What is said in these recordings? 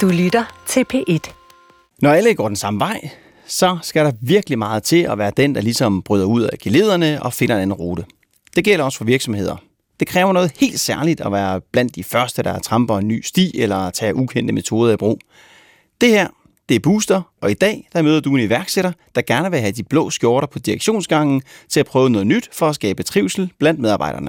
Du lytter til P1. Når alle går den samme vej, så skal der virkelig meget til at være den, der ligesom bryder ud af gelederne og finder en anden rute. Det gælder også for virksomheder. Det kræver noget helt særligt at være blandt de første, der tramper en ny sti eller tager ukendte metoder i brug. Det her, det er Booster, og i dag der møder du en iværksætter, der gerne vil have de blå skjorter på direktionsgangen til at prøve noget nyt for at skabe trivsel blandt medarbejderne.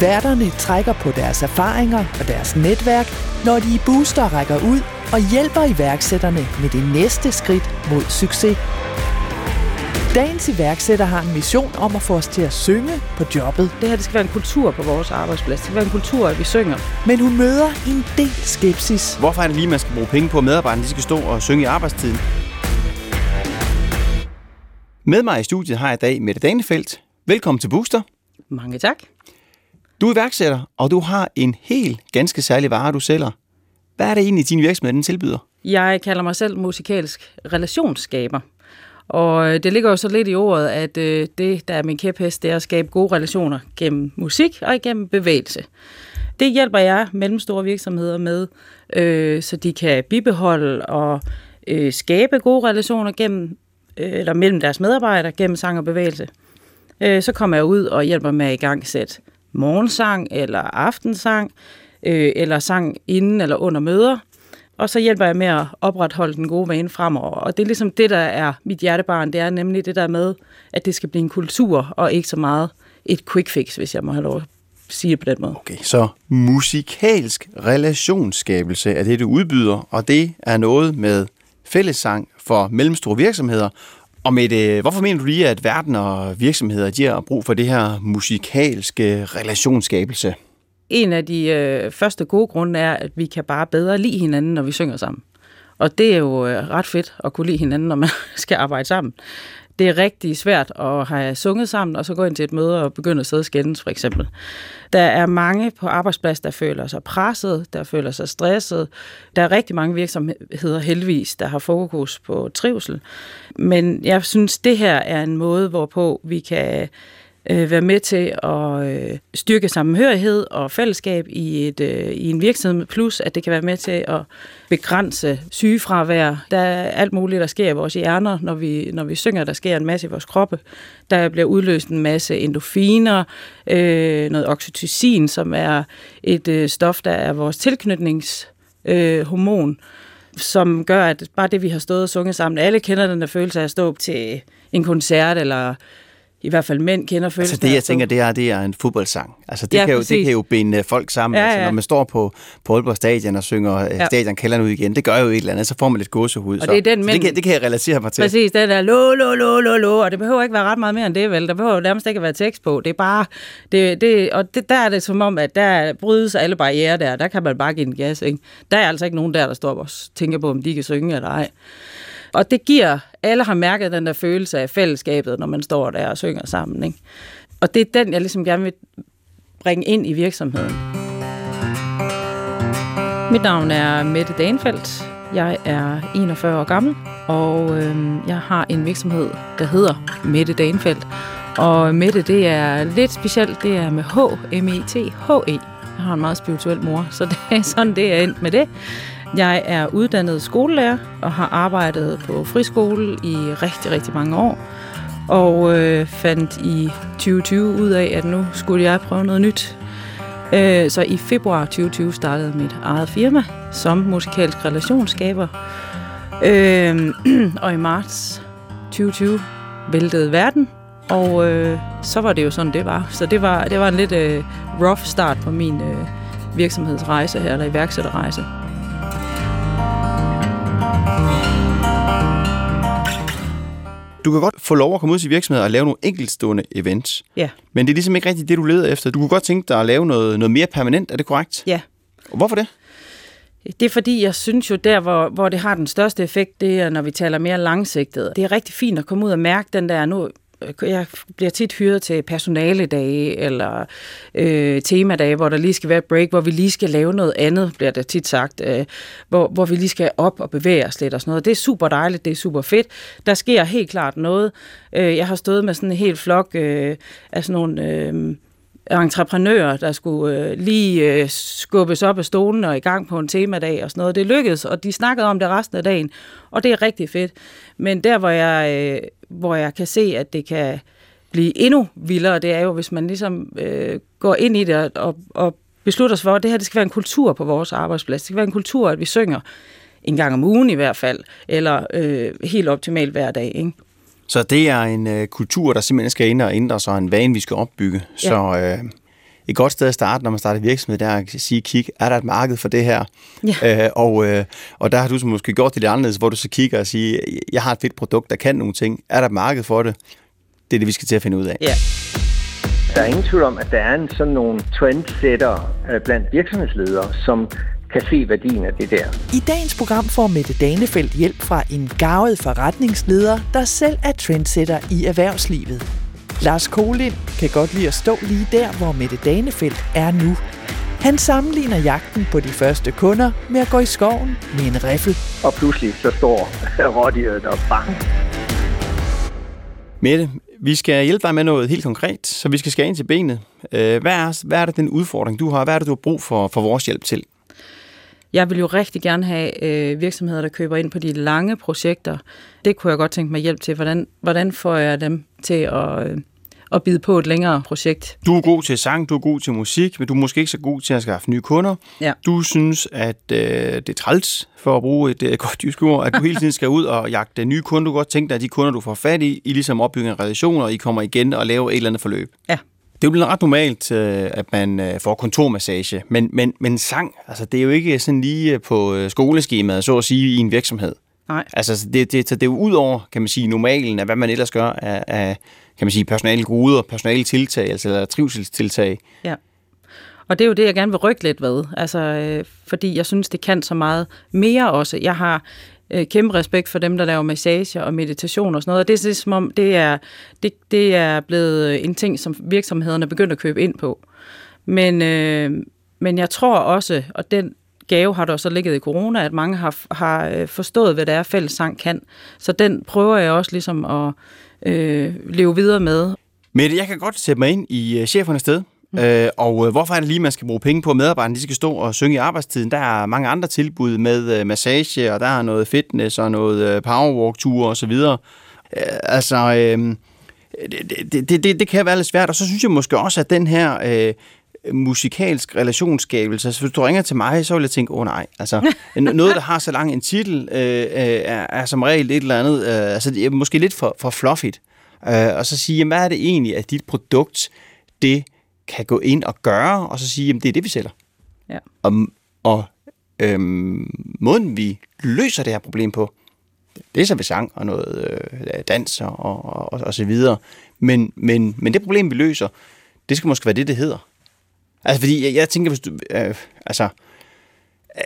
Værterne trækker på deres erfaringer og deres netværk, når de i Booster rækker ud og hjælper iværksætterne med det næste skridt mod succes. Dagens iværksætter har en mission om at få os til at synge på jobbet. Det her det skal være en kultur på vores arbejdsplads. Det skal være en kultur, at vi synger. Men hun møder en del skepsis. Hvorfor er det lige, man skal bruge penge på, at medarbejderne de skal stå og synge i arbejdstiden? Med mig i studiet har jeg i dag Mette Danefeldt. Velkommen til Booster. Mange tak. Du er iværksætter, og du har en helt ganske særlig vare, du sælger. Hvad er det egentlig, din virksomhed den tilbyder? Jeg kalder mig selv musikalsk relationsskaber. Og øh, det ligger jo så lidt i ordet, at øh, det, der er min kæphest, det er at skabe gode relationer gennem musik og gennem bevægelse. Det hjælper jeg mellemstore virksomheder med, øh, så de kan bibeholde og øh, skabe gode relationer gennem, øh, eller mellem deres medarbejdere gennem sang og bevægelse. Øh, så kommer jeg ud og hjælper med at i gang sætte morgensang eller aftensang, øh, eller sang inden eller under møder. Og så hjælper jeg med at opretholde den gode vane fremover. Og det er ligesom det, der er mit hjertebarn. Det er nemlig det der med, at det skal blive en kultur, og ikke så meget et quick fix, hvis jeg må have lov at sige det på den måde. Okay, så musikalsk relationsskabelse er det, du udbyder, og det er noget med fællessang for mellemstore virksomheder. Og med det, hvorfor mener du lige, at verden og virksomheder de har brug for det her musikalske relationsskabelse? En af de øh, første gode grunde er, at vi kan bare bedre lide hinanden, når vi synger sammen. Og det er jo øh, ret fedt at kunne lide hinanden, når man skal arbejde sammen. Det er rigtig svært at have sunget sammen, og så gå ind til et møde og begynde at sidde og skændes, for eksempel. Der er mange på arbejdsplads, der føler sig presset, der føler sig stresset. Der er rigtig mange virksomheder heldigvis, der har fokus på trivsel. Men jeg synes, det her er en måde, hvorpå vi kan øh, være med til at øh, styrke sammenhørighed og fællesskab i, et, øh, i en virksomhed, plus at det kan være med til at begrænse sygefravær. Der er alt muligt, der sker i vores hjerner, når vi, når vi synger. Der sker en masse i vores kroppe. Der bliver udløst en masse endorfiner, øh, noget oxytocin, som er et øh, stof, der er vores tilknytningshormon, øh, som gør, at bare det, vi har stået og sunget sammen, alle kender den der følelse af at stå op til en koncert eller i hvert fald mænd kender følelsen. Altså det, jeg tænker, det er, det er en fodboldsang. Altså det, ja, kan, jo, det kan jo binde folk sammen. Ja, ja. Altså, når man står på, på Aalborg Stadion og synger øh, ja. stadion kælderen ud igen, det gør jo et eller andet, så får man lidt gåsehud. Og det, er den, så men, det, kan, det kan jeg relatere mig til. Præcis, den der lo, lo, lo, lo, lo, og det behøver ikke være ret meget mere end det, vel? Der behøver nærmest ikke at være tekst på. Det er bare, det, det, og det, der er det som om, at der brydes alle barriere der. Der kan man bare give en gas, ikke? Der er altså ikke nogen der, der står og tænker på, om de kan synge eller ej. Og det giver, alle har mærket den der følelse af fællesskabet, når man står der og synger sammen. Ikke? Og det er den, jeg ligesom gerne vil bringe ind i virksomheden. Mit navn er Mette Danfeldt. Jeg er 41 år gammel, og øh, jeg har en virksomhed, der hedder Mette Danfeldt. Og Mette, det er lidt specielt. Det er med H, M-E-T-H-E. Jeg har en meget spirituel mor, så det er sådan, det er endt med det. Jeg er uddannet skolelærer og har arbejdet på friskole i rigtig, rigtig mange år. Og øh, fandt i 2020 ud af, at nu skulle jeg prøve noget nyt. Øh, så i februar 2020 startede mit eget firma som musikalsk relationsskaber. Øh, og i marts 2020 væltede verden, og øh, så var det jo sådan, det var. Så det var, det var en lidt øh, rough start på min øh, virksomhedsrejse her, eller iværksætterrejse. Du kan godt få lov at komme ud til virksomheder og lave nogle enkeltstående events. Ja. Men det er ligesom ikke rigtigt det, du leder efter. Du kunne godt tænke dig at lave noget, noget mere permanent, er det korrekt? Ja. Og hvorfor det? Det er fordi, jeg synes jo, der hvor, hvor det har den største effekt, det er, når vi taler mere langsigtet. Det er rigtig fint at komme ud og mærke den der, nu Øh, jeg bliver tit hyret til personaledage eller øh, temadage, hvor der lige skal være et break, hvor vi lige skal lave noget andet, bliver der tit sagt, øh, hvor, hvor vi lige skal op og bevæge os lidt og sådan noget. Det er super dejligt, det er super fedt. Der sker helt klart noget. Øh, jeg har stået med sådan en helt flok øh, af sådan nogle... Øh, entreprenører, der skulle øh, lige øh, skubbes op af stolen og i gang på en temadag og sådan noget. Det lykkedes, og de snakkede om det resten af dagen, og det er rigtig fedt. Men der, hvor jeg, øh, hvor jeg kan se, at det kan blive endnu vildere, det er jo, hvis man ligesom øh, går ind i det og, og beslutter sig for, at det her det skal være en kultur på vores arbejdsplads. Det skal være en kultur, at vi synger en gang om ugen i hvert fald, eller øh, helt optimalt hver dag. Ikke? Så det er en øh, kultur, der simpelthen skal ind og ændre sig, en vane, vi skal opbygge. Ja. Så øh, et godt sted at starte, når man starter virksomhed, der er at sige, kig, er der et marked for det her? Ja. Øh, og, øh, og der har du så måske gjort det lidt anderledes, hvor du så kigger og siger, jeg har et fedt produkt, der kan nogle ting. Er der et marked for det? Det er det, vi skal til at finde ud af. Ja. Der er ingen tvivl om, at der er en sådan nogle trendsetter øh, blandt virksomhedsledere, som kan se værdien af det der. I dagens program får Mette Danefeldt hjælp fra en gavet forretningsleder, der selv er trendsetter i erhvervslivet. Lars Kolind kan godt lide at stå lige der, hvor Mette Danefeldt er nu. Han sammenligner jagten på de første kunder med at gå i skoven med en riffel. Og pludselig så står rådyret og bang. Mette, vi skal hjælpe dig med noget helt konkret, så vi skal skære ind til benet. Øh, hvad er, hvad er det den udfordring, du har? Hvad er det, du har brug for, for vores hjælp til? Jeg vil jo rigtig gerne have øh, virksomheder, der køber ind på de lange projekter. Det kunne jeg godt tænke mig hjælp til. Hvordan, hvordan får jeg dem til at, øh, at bide på et længere projekt? Du er god til sang, du er god til musik, men du er måske ikke så god til at skaffe nye kunder. Ja. Du synes, at øh, det er træls, for at bruge et øh, godt jysk ord, at du hele tiden skal ud og jagte nye kunder. Du kan godt tænke dig, at de kunder, du får fat i, I ligesom opbygger en relation, og I kommer igen og laver et eller andet forløb. Ja. Det er jo ret normalt, øh, at man øh, får kontormassage, men, men, men sang, altså det er jo ikke sådan lige på øh, skoleskemaet, så at sige, i en virksomhed. Nej. Altså det, det, det er jo ud over, kan man sige, normalen af, hvad man ellers gør af, af kan man sige, personale goder, personale tiltag, altså eller trivselstiltag. Ja. Og det er jo det, jeg gerne vil rykke lidt ved, altså, øh, fordi jeg synes, det kan så meget mere også. Jeg har øh, kæmpe respekt for dem, der laver massage og meditation og sådan noget. Og det er som om, det er, det, det er blevet øh, en ting, som virksomhederne er begyndt at købe ind på. Men, øh, men jeg tror også, og den gave har der så ligget i corona, at mange har, har øh, forstået, hvad det er, fællessang kan. Så den prøver jeg også ligesom at øh, leve videre med. Mette, jeg kan godt sætte mig ind i øh, chefernes sted. Mm. Øh, og øh, hvorfor er det lige, man skal bruge penge på, at medarbejderne de skal stå og synge i arbejdstiden? Der er mange andre tilbud med øh, massage, og der er noget fitness og noget øh, powerwalk-ture osv. Øh, altså, øh, det, det, det, det kan være lidt svært. Og så synes jeg måske også, at den her... Øh, musikalsk relationsskabelse. Altså, hvis du ringer til mig, så vil jeg tænke, åh oh, nej, altså, noget, der har så lang en titel, øh, øh, er, er som regel et eller andet, øh, altså, det er måske lidt for, for fluffigt. Øh, og så sige, jamen, hvad er det egentlig, at dit produkt, det kan gå ind og gøre, og så sige, jamen det er det, vi sælger. Ja. Og, og øhm, måden, vi løser det her problem på, det er så ved sang og noget øh, dans og, og, og, og så videre. Men, men, men det problem, vi løser, det skal måske være det, det hedder. Altså, fordi jeg, jeg tænker, hvis du, øh, altså,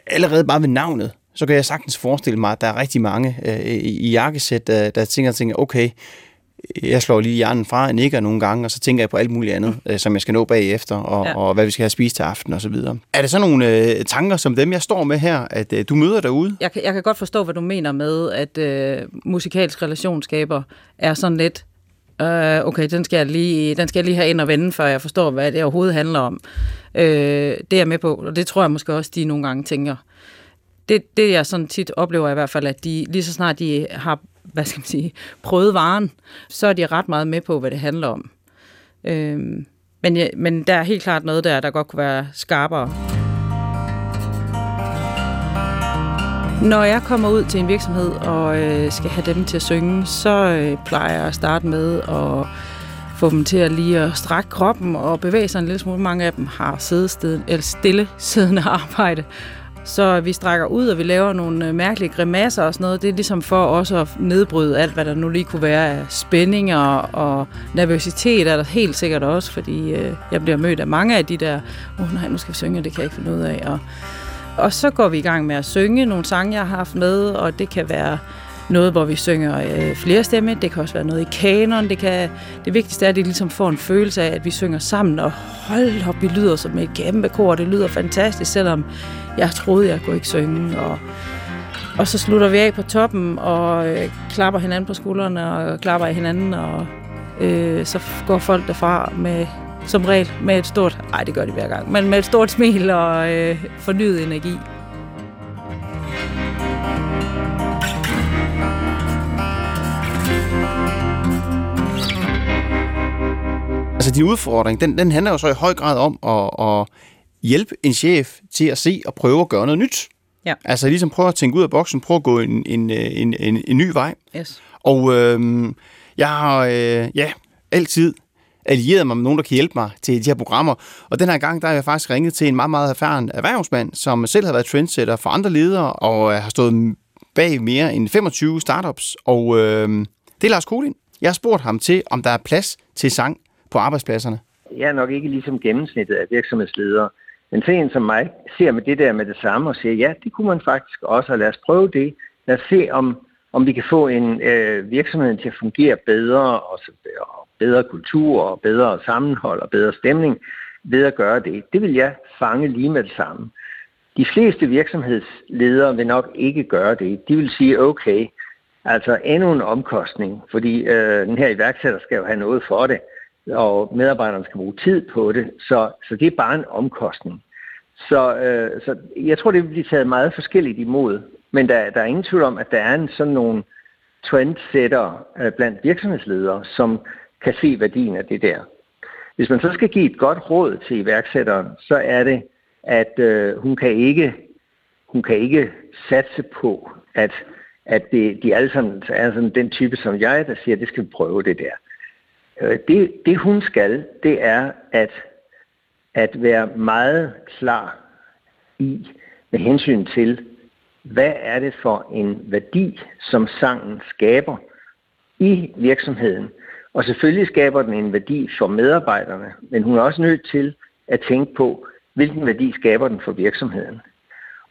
allerede bare ved navnet, så kan jeg sagtens forestille mig, at der er rigtig mange øh, i, jakkesæt, der, der tænker, tænker, okay, jeg slår lige hjernen fra, nikker nogle gange, og så tænker jeg på alt muligt andet, mm. øh, som jeg skal nå bagefter, og, ja. og hvad vi skal have spist til aften og så videre. Er det så nogle øh, tanker som dem, jeg står med her, at øh, du møder derude? Jeg kan, jeg kan godt forstå, hvad du mener med, at øh, musikalsk relationsskaber er sådan lidt, øh, okay, den skal, jeg lige, den skal jeg lige have ind og vende, før jeg forstår, hvad det overhovedet handler om. Øh, det er jeg med på, og det tror jeg måske også, de nogle gange tænker. Det, det jeg sådan tit oplever i hvert fald, at de lige så snart de har hvad skal man sige, prøvet varen, så er de ret meget med på, hvad det handler om. Øhm, men, ja, men der er helt klart noget der, der godt kunne være skarpere. Når jeg kommer ud til en virksomhed og øh, skal have dem til at synge, så øh, plejer jeg at starte med at få dem til at lige at strække kroppen og bevæge sig en lille smule. Mange af dem har sidde eller stille siddende arbejde, så vi strækker ud, og vi laver nogle øh, mærkelige grimasser og sådan noget. Det er ligesom for også at nedbryde alt, hvad der nu lige kunne være af spændinger og, nervøsitet er der helt sikkert også, fordi øh, jeg bliver mødt af mange af de der, åh oh, nej, nu skal vi synge, det kan jeg ikke finde ud af. Og, og så går vi i gang med at synge nogle sange, jeg har haft med, og det kan være noget, hvor vi synger øh, flere stemme. Det kan også være noget i kanon. Det, kan, det vigtigste er, at det ligesom får en følelse af, at vi synger sammen, og hold op, vi lyder som et kæmpe kor. Det lyder fantastisk, selvom jeg troede, jeg kunne ikke synge. Og, og så slutter vi af på toppen, og øh, klapper hinanden på skuldrene, og klapper i hinanden, og øh, så går folk derfra med som regel med et stort, nej det gør de hver gang, men med et stort smil og øh, fornyet energi. Altså din udfordring, den, den handler jo så i høj grad om at, at hjælpe en chef til at se og prøve at gøre noget nyt. Ja. Altså ligesom prøve at tænke ud af boksen, prøve at gå en, en, en, en, en ny vej. Yes. Og øh, jeg har øh, ja, altid allieret mig med nogen, der kan hjælpe mig til de her programmer. Og den her gang, der har jeg faktisk ringet til en meget, meget erfaren erhvervsmand, som selv har været trendsetter for andre ledere, og øh, har stået bag mere end 25 startups. Og øh, det er Lars Kolin. Jeg har spurgt ham til, om der er plads til sang på arbejdspladserne. Jeg er nok ikke ligesom gennemsnittet af virksomhedsledere. Men så en som mig ser med det der med det samme og siger, ja, det kunne man faktisk også, og lad os prøve det. Lad os se, om, om vi kan få en øh, virksomhed til at fungere bedre, og, så, og bedre kultur, og bedre sammenhold, og bedre stemning ved at gøre det. Det vil jeg fange lige med det samme. De fleste virksomhedsledere vil nok ikke gøre det. De vil sige, okay, altså endnu en omkostning, fordi øh, den her iværksætter skal jo have noget for det og medarbejderne skal bruge tid på det, så, så det er bare en omkostning. Så, øh, så jeg tror, det vil blive taget meget forskelligt imod, men der, der er ingen tvivl om, at der er en sådan nogle trendsetter øh, blandt virksomhedsledere, som kan se værdien af det der. Hvis man så skal give et godt råd til iværksætteren, så er det, at øh, hun kan ikke hun kan ikke satse på, at, at det, de alle sammen er sådan den type som jeg, der siger, at det skal vi prøve det der. Øh, det, det hun skal, det er at, at være meget klar i med hensyn til, hvad er det for en værdi, som sangen skaber i virksomheden. Og selvfølgelig skaber den en værdi for medarbejderne, men hun er også nødt til at tænke på, hvilken værdi skaber den for virksomheden.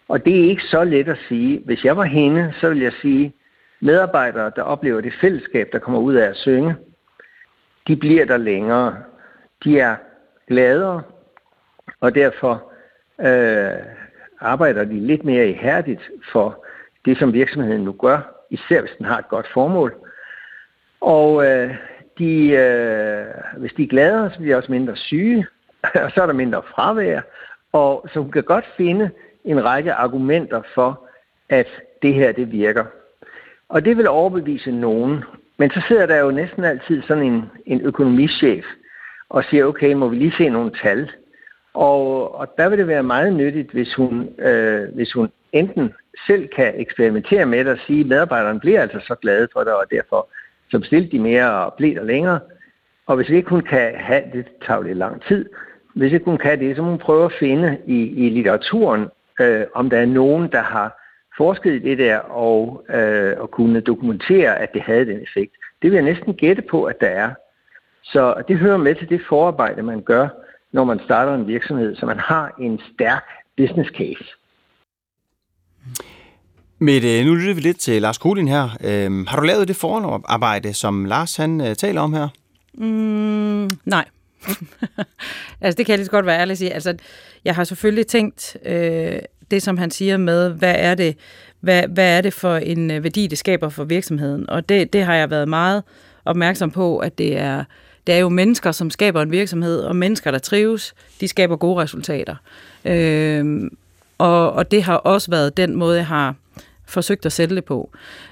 Og det er ikke så let at sige. Hvis jeg var hende, så vil jeg sige, medarbejdere, der oplever det fællesskab, der kommer ud af at synge, de bliver der længere. De er gladere, og derfor øh, arbejder de lidt mere ihærdigt for det, som virksomheden nu gør, især hvis den har et godt formål. Og øh, de, øh, hvis de er gladere, så bliver de også mindre syge, og så er der mindre fravær. Og så hun kan godt finde en række argumenter for, at det her det virker. Og det vil overbevise nogen. Men så sidder der jo næsten altid sådan en, en økonomichef og siger, okay, må vi lige se nogle tal? Og, og der vil det være meget nyttigt, hvis hun, øh, hvis hun enten selv kan eksperimentere med det og sige, at medarbejderne bliver altså så glade for det, og derfor så bestilte de mere og blev der længere. Og hvis ikke hun kan have, det tager lidt lang tid, hvis ikke hun kan det, så må hun prøve at finde i, i litteraturen, øh, om der er nogen, der har forsket i det der og, øh, og kunne dokumentere, at det havde den effekt. Det vil jeg næsten gætte på, at der er. Så det hører med til det forarbejde, man gør, når man starter en virksomhed, så man har en stærk business case. Mette, nu lytter vi lidt til Lars Kolin her. Øhm, har du lavet det forarbejde, som Lars han øh, taler om her? Mm, nej. altså det kan jeg lige så godt være ærlig at sige. Altså, jeg har selvfølgelig tænkt, øh, det, som han siger med, hvad er det, hvad, hvad er det for en øh, værdi, det skaber for virksomheden. Og det, det har jeg været meget opmærksom på, at det er, det er jo mennesker, som skaber en virksomhed, og mennesker, der trives, de skaber gode resultater. Øh, og, og det har også været den måde, jeg har forsøgt at sætte det på.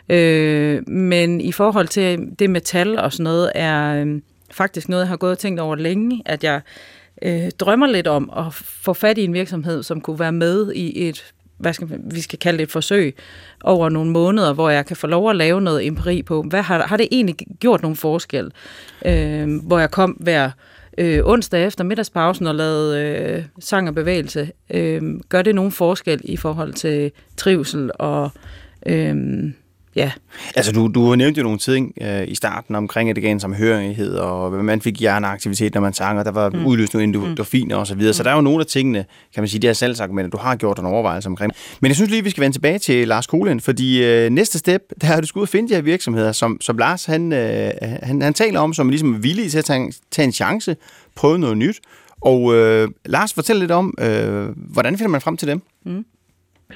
Øh, men i forhold til det metal og sådan noget, er øh, faktisk noget, jeg har gået og tænkt over længe, at jeg øh, drømmer lidt om at få fat i en virksomhed, som kunne være med i et, hvad skal vi skal kalde det et forsøg, over nogle måneder, hvor jeg kan få lov at lave noget empiri på, hvad har, har det egentlig gjort nogen forskel? Øh, hvor jeg kom hver øh, onsdag efter middagspausen og lavede øh, sang og bevægelse. Øh, gør det nogen forskel i forhold til trivsel og øh, ja, Altså, du, du nævnte jo nogle ting øh, i starten omkring, at det gav en samhørighed, og man fik hjerneaktivitet, når man sang, og der var mm. udløst nogle endorfiner og så videre. Så der er jo nogle af tingene, kan man sige, de her salgsargumenter, du har gjort en overvejelse omkring. Men jeg synes lige, vi skal vende tilbage til Lars Kolen, fordi øh, næste step, der er du skulle ud og finde de her virksomheder, som, som Lars han, øh, han, han taler om, som ligesom er villige til at tage, tage en chance, prøve noget nyt. Og øh, Lars, fortæl lidt om, øh, hvordan finder man frem til dem?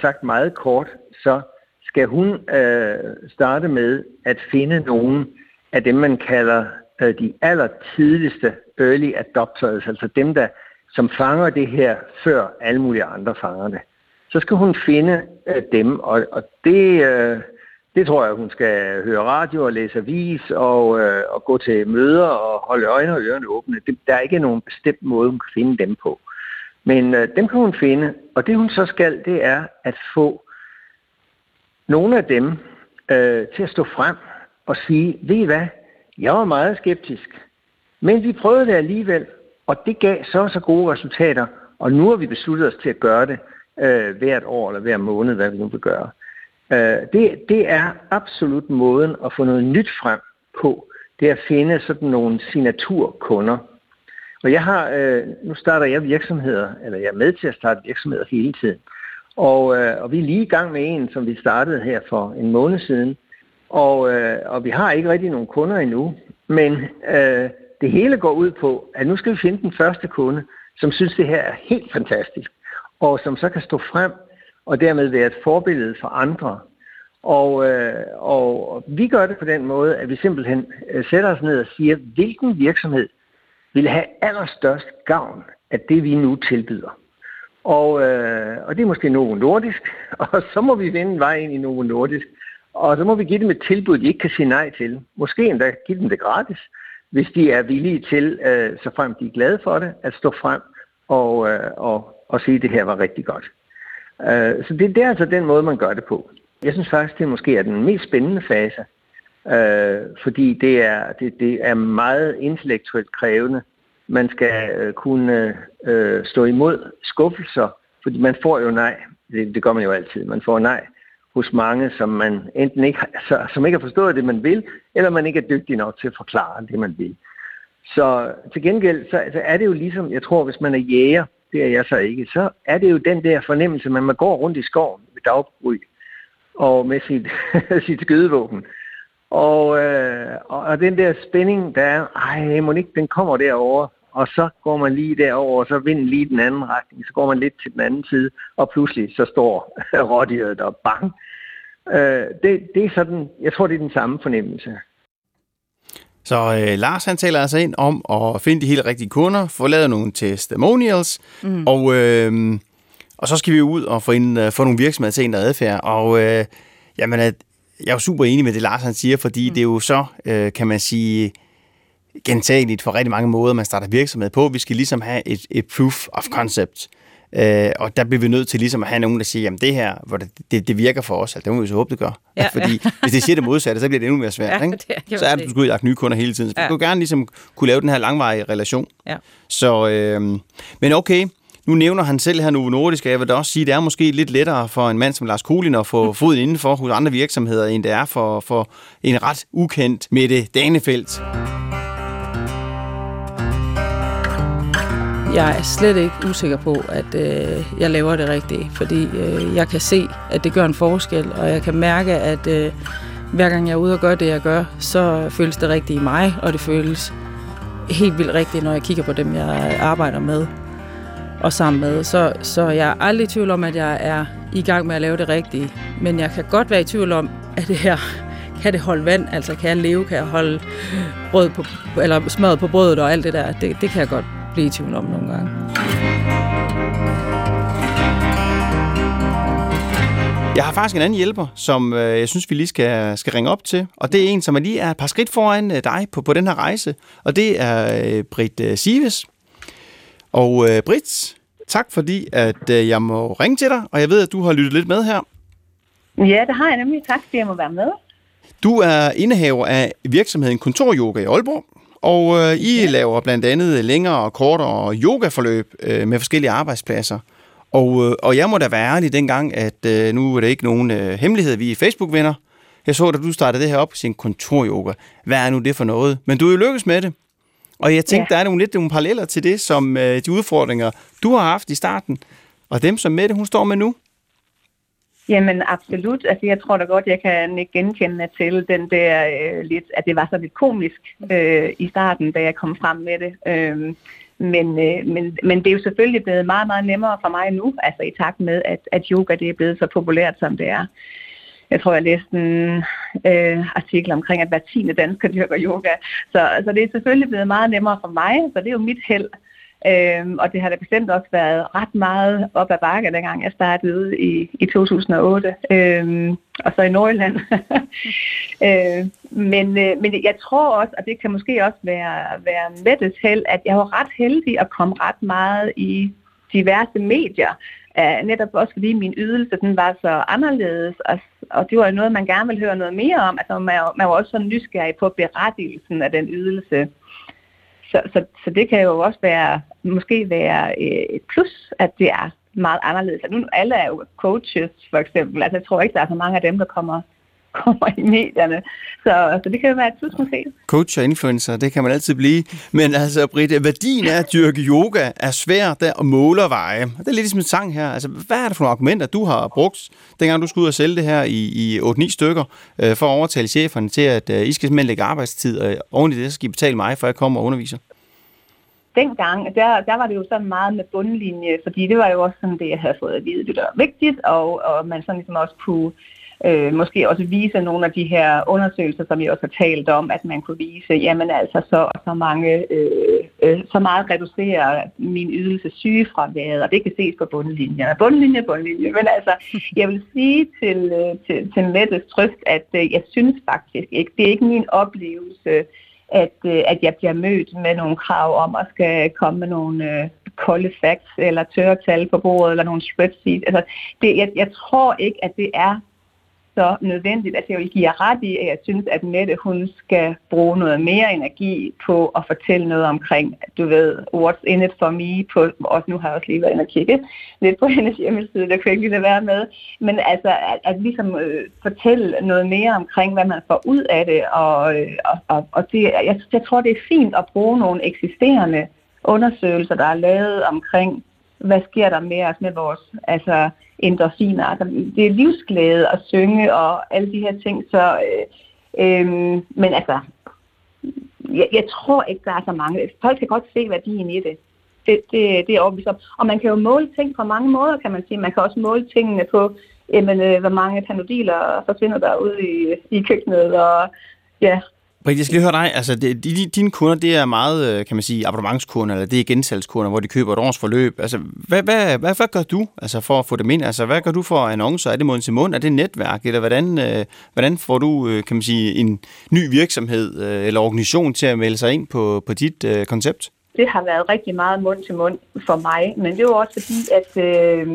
sagt meget kort, så skal hun øh, starte med at finde nogen af dem, man kalder øh, de allertidligste early adopters, altså dem, der som fanger det her, før alle mulige andre fanger det. Så skal hun finde øh, dem, og, og det, øh, det tror jeg, hun skal høre radio og læse avis og, øh, og gå til møder og holde øjne og ørerne åbne. Det, der er ikke nogen bestemt måde, hun kan finde dem på. Men øh, dem kan hun finde, og det hun så skal, det er at få nogle af dem øh, til at stå frem og sige, ved I hvad, jeg var meget skeptisk, men vi prøvede det alligevel, og det gav så så gode resultater, og nu har vi besluttet os til at gøre det øh, hvert år eller hver måned, hvad vi nu vil gøre. Øh, det, det er absolut måden at få noget nyt frem på, det er at finde sådan nogle signaturkunder. Og jeg har, øh, nu starter jeg virksomheder, eller jeg er med til at starte virksomheder hele tiden. Og, øh, og vi er lige i gang med en, som vi startede her for en måned siden. Og, øh, og vi har ikke rigtig nogen kunder endnu. Men øh, det hele går ud på, at nu skal vi finde den første kunde, som synes, det her er helt fantastisk. Og som så kan stå frem og dermed være et forbillede for andre. Og, øh, og vi gør det på den måde, at vi simpelthen øh, sætter os ned og siger, hvilken virksomhed vil have allerstørst gavn af det, vi nu tilbyder. Og, øh, og det er måske Novo Nordisk, og så må vi vende vej ind i Novo Nordisk. Og så må vi give dem et tilbud, de ikke kan sige nej til. Måske endda give dem det gratis, hvis de er villige til, øh, så frem de er glade for det, at stå frem og, øh, og, og sige, at det her var rigtig godt. Øh, så det, det er altså den måde, man gør det på. Jeg synes faktisk, det måske er den mest spændende fase, øh, fordi det er, det, det er meget intellektuelt krævende. Man skal øh, kunne øh, stå imod skuffelser, fordi man får jo nej. Det, det gør man jo altid. Man får nej hos mange, som man enten ikke, altså, som ikke har forstået det, man vil, eller man ikke er dygtig nok til at forklare det, man vil. Så til gengæld, så, så er det jo ligesom, jeg tror, hvis man er jæger, det er jeg så ikke, så er det jo den der fornemmelse, at man går rundt i skoven ved daggry og med sit, sit skydevåben. Og, øh, og den der spænding, der er, ej, må ikke, den kommer derover og så går man lige derover, og så vinder lige den anden retning, så går man lidt til den anden side, og pludselig så står rådyret der bang. Øh, det, det er sådan, jeg tror, det er den samme fornemmelse. Så øh, Lars han taler altså ind om at finde de helt rigtige kunder, få lavet nogle testimonials, mm. og, øh, og så skal vi ud og få, ind, uh, få nogle virksomheder til en der adfærd. Og øh, jamen, jeg er jo super enig med det, Lars han siger, fordi mm. det er jo så, øh, kan man sige, gentageligt for rigtig mange måder, man starter virksomhed på. Vi skal ligesom have et, et proof of concept. Øh, og der bliver vi nødt til ligesom at have nogen, der siger, jamen det her, hvor det, det, det virker for os, altså, det må vi så håbe, det gør. Ja, Fordi ja. hvis det siger det modsatte, så bliver det endnu mere svært. Ja, ikke? Det så er det, du skal ud og nye kunder hele tiden. Så ja. du gerne ligesom kunne lave den her langvarige relation. Ja. Så, øh, men okay, nu nævner han selv her Novo Nordisk, og jeg vil da også sige, at det er måske lidt lettere for en mand som Lars Kolin at få foden indenfor hos andre virksomheder, end det er for, for en ret ukendt Mette Danefeldt. Jeg er slet ikke usikker på, at øh, jeg laver det rigtige, fordi øh, jeg kan se, at det gør en forskel, og jeg kan mærke, at øh, hver gang jeg er ude og gør det, jeg gør, så føles det rigtigt i mig, og det føles helt vildt rigtigt, når jeg kigger på dem, jeg arbejder med og sammen med. Så, så jeg er aldrig i tvivl om, at jeg er i gang med at lave det rigtige, men jeg kan godt være i tvivl om, at det her kan det holde vand, altså kan jeg leve, kan jeg holde brød på, eller smøret på brødet og alt det der, det, det kan jeg godt blive i tvivl om nogle gange. Jeg har faktisk en anden hjælper, som øh, jeg synes, vi lige skal, skal ringe op til. Og det er en, som er lige er et par skridt foran øh, dig på, på den her rejse. Og det er øh, Britt øh, Sives. Og øh, Britt, tak fordi, at øh, jeg må ringe til dig. Og jeg ved, at du har lyttet lidt med her. Ja, det har jeg nemlig. Tak, fordi jeg må være med. Du er indehaver af virksomheden Kontoryoga i Aalborg. Og øh, I ja. laver blandt andet længere og kortere yogaforløb øh, med forskellige arbejdspladser. Og, øh, og jeg må da være ærlig dengang, at øh, nu er det ikke nogen øh, hemmelighed, vi er Facebook-venner. Jeg så, da du startede det her op, sin kontoryoga. Hvad er nu det for noget? Men du er jo lykkes med det. Og jeg tænkte, ja. der er nogle lidt nogle paralleller til det, som øh, de udfordringer, du har haft i starten, og dem, som Mette, hun står med nu. Jamen absolut. Altså, jeg tror da godt, jeg kan genkende til den der øh, lidt, at det var så lidt komisk øh, i starten, da jeg kom frem med det. Øh, men, øh, men, men det er jo selvfølgelig blevet meget, meget nemmere for mig nu, altså i takt med, at, at yoga det er blevet så populært, som det er. Jeg tror, jeg læste en øh, artikel omkring, at hver tiende dansker dyrker yoga. Så, så det er selvfølgelig blevet meget nemmere for mig, så det er jo mit held. Øhm, og det har da bestemt også været ret meget op ad bakke, dengang jeg startede i, i 2008. Øhm, og så i Nordjylland. øhm, men, øh, men jeg tror også, og det kan måske også være, være Mettes held, at jeg var ret heldig at komme ret meget i diverse medier. Uh, netop også fordi min ydelse den var så anderledes, og, og det var noget, man gerne ville høre noget mere om. Altså man, man var også så nysgerrig på berettigelsen af den ydelse. Så, så, så det kan jo også være, måske være øh, et plus, at det er meget anderledes. Nu alle er jo coaches, for eksempel. Altså, jeg tror ikke, der er så mange af dem, der kommer kommer i medierne. Så, så det kan jo være et måske. Coach og influencer, det kan man altid blive. Men altså, Britte, værdien af at dyrke yoga er svært der at måle og veje. Det er lidt ligesom en sang her. Altså, hvad er det for nogle argumenter, du har brugt, dengang du skulle ud og sælge det her i, i 8-9 stykker, øh, for at overtale cheferne til, at øh, I skal simpelthen lægge arbejdstid, og oven i det, så skal I betale mig, for jeg kommer og underviser? dengang, der, der var det jo sådan meget med bundlinje, fordi det var jo også sådan det, jeg havde fået at vide, det var vigtigt, og, og man sådan ligesom også kunne øh, måske også vise nogle af de her undersøgelser, som jeg også har talt om, at man kunne vise, jamen altså så, så mange, øh, øh, så meget reducerer min ydelse sygefraværet, og det kan ses på bundlinjen. Bundlinje, bundlinje. Men altså, jeg vil sige til, øh, til, til Mettes trøst, at øh, jeg synes faktisk ikke, det er ikke min oplevelse, at, øh, at jeg bliver mødt med nogle krav om at skal komme med nogle øh, kolde facts eller tørre tal på bordet eller nogle spreadsheets. Altså, det, jeg, jeg tror ikke, at det er så nødvendigt. at jeg vil give jer ret i, at jeg synes, at Mette hun skal bruge noget mere energi på at fortælle noget omkring, du ved, what's in it for me, på, og nu har jeg også lige været inde og kigge lidt på hendes hjemmeside, der kunne jeg ikke lige være med, men altså at, at ligesom øh, fortælle noget mere omkring, hvad man får ud af det, og, øh, og, og, og det, jeg, jeg tror, det er fint at bruge nogle eksisterende undersøgelser, der er lavet omkring, hvad sker der med os med vores altså, endorfiner. Altså, det er livsglæde at synge og alle de her ting. Så, øh, øh, men altså, jeg, jeg tror ikke, der er så mange. Folk kan godt se værdien i det. Det, det, det er overbevist om. Og man kan jo måle ting på mange måder, kan man sige. Man kan også måle tingene på, jamen, øh, hvor mange panodiler forsvinder der ude i, i køkkenet, og ja, Britt, jeg skal lige høre dig. Altså, det, de, dine kunder, det er meget, øh, kan man sige, abonnementskunder, eller det er gensalgskunder, hvor de køber et års forløb. Altså, hvad, hvad, hvad, hvad gør du altså, for at få dem ind? Altså, hvad gør du for annoncer? Er det mund til mund? Er det netværk? Eller hvordan, øh, hvordan får du, øh, kan man sige, en ny virksomhed øh, eller organisation til at melde sig ind på, på dit øh, koncept? Det har været rigtig meget mund til mund for mig, men det er jo også fordi, at, øh,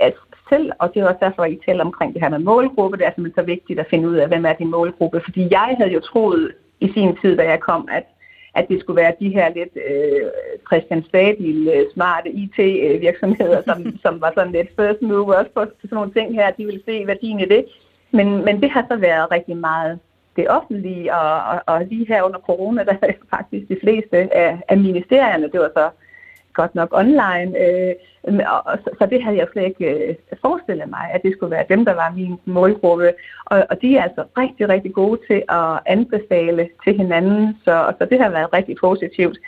at selv, og det er også derfor, I taler omkring det her med målgruppe. Det er simpelthen så vigtigt at finde ud af, hvem er din målgruppe. Fordi jeg havde jo troet i sin tid, da jeg kom, at, at det skulle være de her lidt øh, Christian Stadil, øh, smarte IT-virksomheder, som, som var sådan lidt first movers på sådan nogle ting her. De ville se værdien i det. Men, men det har så været rigtig meget det offentlige, og, og, og lige her under corona, der er faktisk de fleste af, af ministerierne, det var så godt nok online. Øh, og, så, så det havde jeg slet ikke øh, forestillet mig, at det skulle være dem, der var min målgruppe. Og, og de er altså rigtig, rigtig gode til at anbefale til hinanden, så, så det har været rigtig positivt.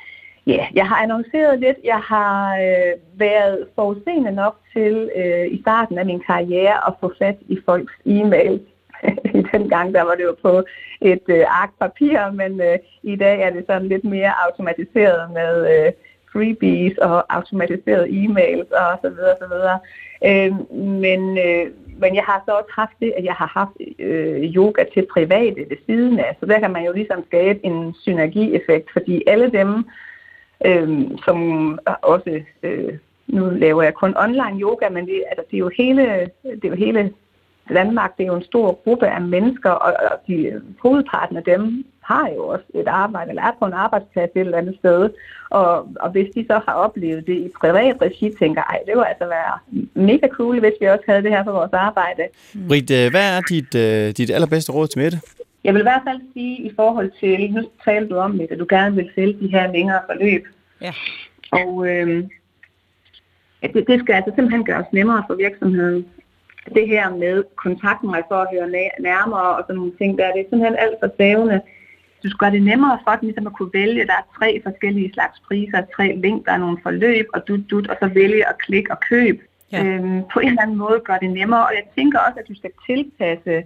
Ja, yeah, jeg har annonceret lidt. Jeg har øh, været forudseende nok til øh, i starten af min karriere at få fat i folks e-mail. I den gang der var det jo på et øh, ark papir, men øh, i dag er det sådan lidt mere automatiseret med øh, freebies og automatiserede e-mails og så videre, så videre. Øh, men, øh, men jeg har så også haft det, at jeg har haft øh, yoga til private ved siden af, så der kan man jo ligesom skabe en synergieffekt, fordi alle dem, øh, som også, øh, nu laver jeg kun online yoga, men det, altså, det er jo hele, det er jo hele Danmark, det er jo en stor gruppe af mennesker, og, og de øh, hovedparten af dem har jo også et arbejde, eller er på en arbejdsplads et eller andet sted. Og, og hvis de så har oplevet det i privat regi, tænker ej, det ville altså være mega cool, hvis vi også havde det her for vores arbejde. Britt, øh, hvad er dit, øh, dit allerbedste råd til Mette? Jeg vil i hvert fald sige i forhold til, nu taler du om, at du gerne vil sælge de her længere forløb. Ja. Og øh, det, det skal altså simpelthen gøres nemmere for virksomheden. Det her med kontakten mig for at høre nærmere og sådan nogle ting, der det er simpelthen alt for savende. Du skal gøre det nemmere for dem ligesom at kunne vælge. Der er tre forskellige slags priser, tre link, der er nogle forløb, og du, du, og så vælge at klikke og købe. Ja. Øhm, på en eller anden måde gør det nemmere, og jeg tænker også, at du skal tilpasse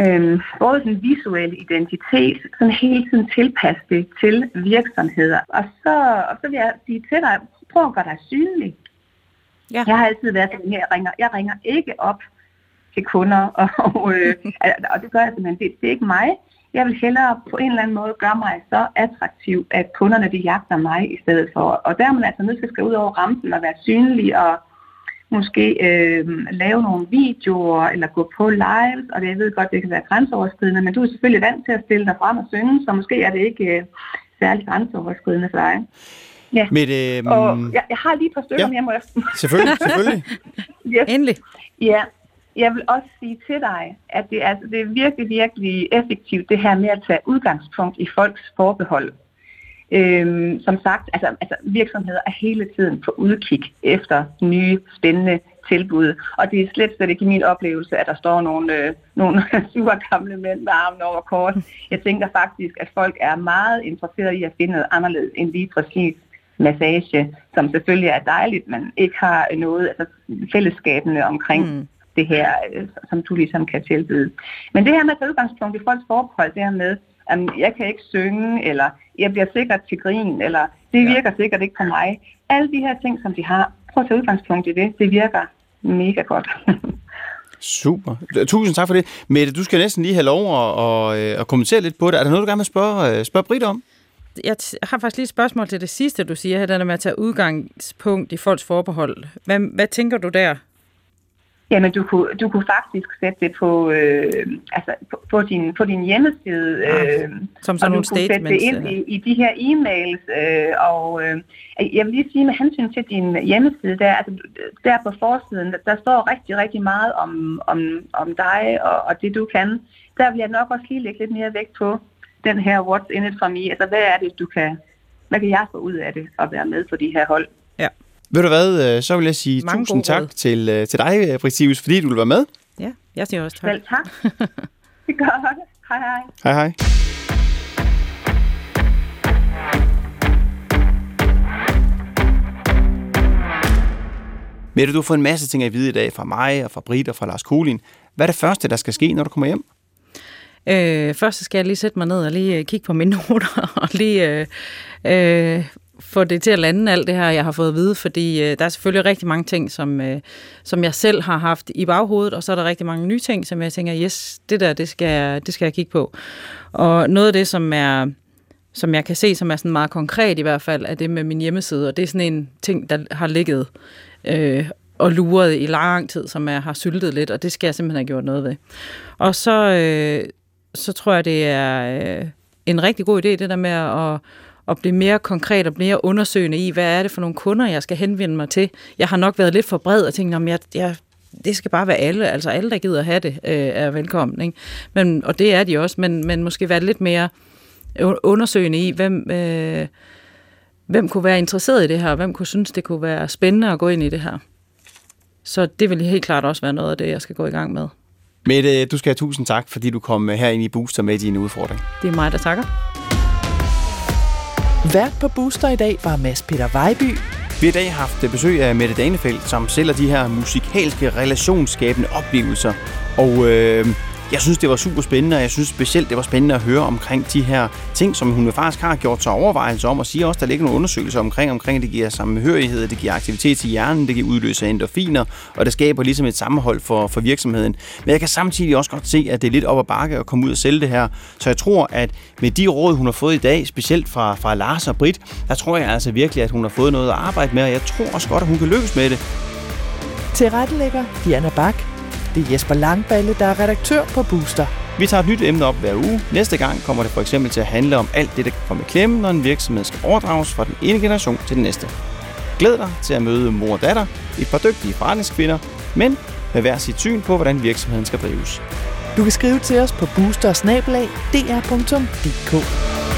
øhm, både den visuelle identitet, sådan hele tiden tilpasse det til virksomheder. Og så, og så vil jeg sige til dig, prøv at gøre dig synlig. Ja. Jeg har altid været sådan her, jeg ringer, jeg ringer ikke op til kunder, og, og, øh, og det gør jeg simpelthen, det, det er ikke mig. Jeg vil hellere på en eller anden måde gøre mig så attraktiv, at kunderne de jagter mig i stedet for. Og der er man altså nødt til at skrive ud over rampen og være synlig og måske øh, lave nogle videoer eller gå på live, og det, jeg ved godt, det kan være grænseoverskridende, men du er selvfølgelig vant til at stille dig frem og synge, så måske er det ikke øh, særlig grænseoverskridende for dig. Ja. Med, øh, og jeg, jeg har lige et par stykker ja. hjemme efter. Selvfølgelig, selvfølgelig. yes. Endelig. Ja, jeg vil også sige til dig, at det, altså, det er virkelig, virkelig effektivt, det her med at tage udgangspunkt i folks forbehold. Øhm, som sagt, altså, altså virksomheder er hele tiden på udkig efter nye, spændende tilbud. Og det er slet, slet ikke min oplevelse, at der står nogle, øh, nogle super gamle mænd med armen over kort. Jeg tænker faktisk, at folk er meget interesserede i at finde noget anderledes end lige præcis massage, som selvfølgelig er dejligt, men ikke har noget, altså fællesskabende omkring mm det her, øh, som du ligesom kan tilbyde. Men det her med at tage udgangspunkt i folks forhold, det her med, at jeg kan ikke synge, eller jeg bliver sikkert til grin, eller det virker ja. sikkert ikke på mig. Alle de her ting, som de har, prøv at tage udgangspunkt i det. Det virker mega godt. Super. Tusind tak for det. Mette, du skal næsten lige have lov at, at, at kommentere lidt på det. Er der noget, du gerne vil spørge, øh, spørge Britt om? jeg har faktisk lige et spørgsmål til det sidste, du siger her, den med at tage udgangspunkt i folks forbehold. Hvad, hvad tænker du der? Jamen, du kunne, du kunne faktisk sætte det på, øh, altså, på, på, din, på din hjemmeside. Ah, øh, som sådan nogle statements. sætte det ind i, i de her e-mails. Øh, og øh, jeg vil lige sige med hensyn til din hjemmeside, der, altså, der på forsiden, der, der står rigtig, rigtig meget om, om, om dig og, og det, du kan. Der vil jeg nok også lige lægge lidt mere vægt på, den her what's in it for me, altså hvad er det, du kan, hvad kan jeg få ud af det at være med på de her hold? Ved du hvad, øh, så vil jeg sige Mange tusind tak til, øh, til dig, øh, Britius, fordi du vil være med. Ja, jeg siger også tak. Selv tak. det gør det. Hej hej. Hej hej. Mette, du har fået en masse ting at vide i dag fra mig og fra Britt og fra Lars Kuhlin. Hvad er det første, der skal ske, når du kommer hjem? Øh, først skal jeg lige sætte mig ned og lige kigge på mine noter og lige øh, øh, få det til at lande alt det her, jeg har fået at vide, fordi øh, der er selvfølgelig rigtig mange ting, som, øh, som jeg selv har haft i baghovedet, og så er der rigtig mange nye ting, som jeg tænker, yes, det der, det skal, jeg, det skal jeg kigge på. Og noget af det, som er som jeg kan se, som er sådan meget konkret i hvert fald, er det med min hjemmeside, og det er sådan en ting, der har ligget øh, og luret i lang tid, som jeg har syltet lidt, og det skal jeg simpelthen have gjort noget ved. Og så, øh, så tror jeg, det er øh, en rigtig god idé, det der med at, at blive mere konkret og mere undersøgende i, hvad er det for nogle kunder, jeg skal henvende mig til. Jeg har nok været lidt for bred og tænkt, at jeg, jeg, det skal bare være alle, altså alle, der gider have det, øh, er velkommen. Ikke? Men, og det er de også, men, men måske være lidt mere undersøgende i, hvem, øh, hvem kunne være interesseret i det her, og hvem kunne synes, det kunne være spændende at gå ind i det her. Så det vil helt klart også være noget af det, jeg skal gå i gang med. Mette, du skal have tusind tak, fordi du kom her ind i Booster med din udfordring. Det er mig, der takker. Vært på Booster i dag var Mads Peter Vejby. Vi har i dag haft besøg af Mette Danefeldt, som sælger de her musikalske relationsskabende oplevelser. Og øh, jeg synes, det var super spændende, og jeg synes specielt, det var spændende at høre omkring de her ting, som hun faktisk har gjort sig overvejelser om, og siger også, der ligger nogle undersøgelser omkring, omkring at det giver sammenhørighed, det giver aktivitet til hjernen, det giver udløse endorfiner, og det skaber ligesom et sammenhold for, for virksomheden. Men jeg kan samtidig også godt se, at det er lidt op ad bakke at komme ud og sælge det her. Så jeg tror, at med de råd, hun har fået i dag, specielt fra, fra Lars og Britt, der tror jeg altså virkelig, at hun har fået noget at arbejde med, og jeg tror også godt, at hun kan lykkes med det. Til rettelægger Diana Bak det er Jesper Langballe, der er redaktør på Booster. Vi tager et nyt emne op hver uge. Næste gang kommer det for eksempel til at handle om alt det, der kan komme i klemme, når en virksomhed skal overdrages fra den ene generation til den næste. Glæd dig til at møde mor og datter, et par dygtige forretningskvinder, men med hver sit syn på, hvordan virksomheden skal drives. Du kan skrive til os på boostersnabelag.dr.dk.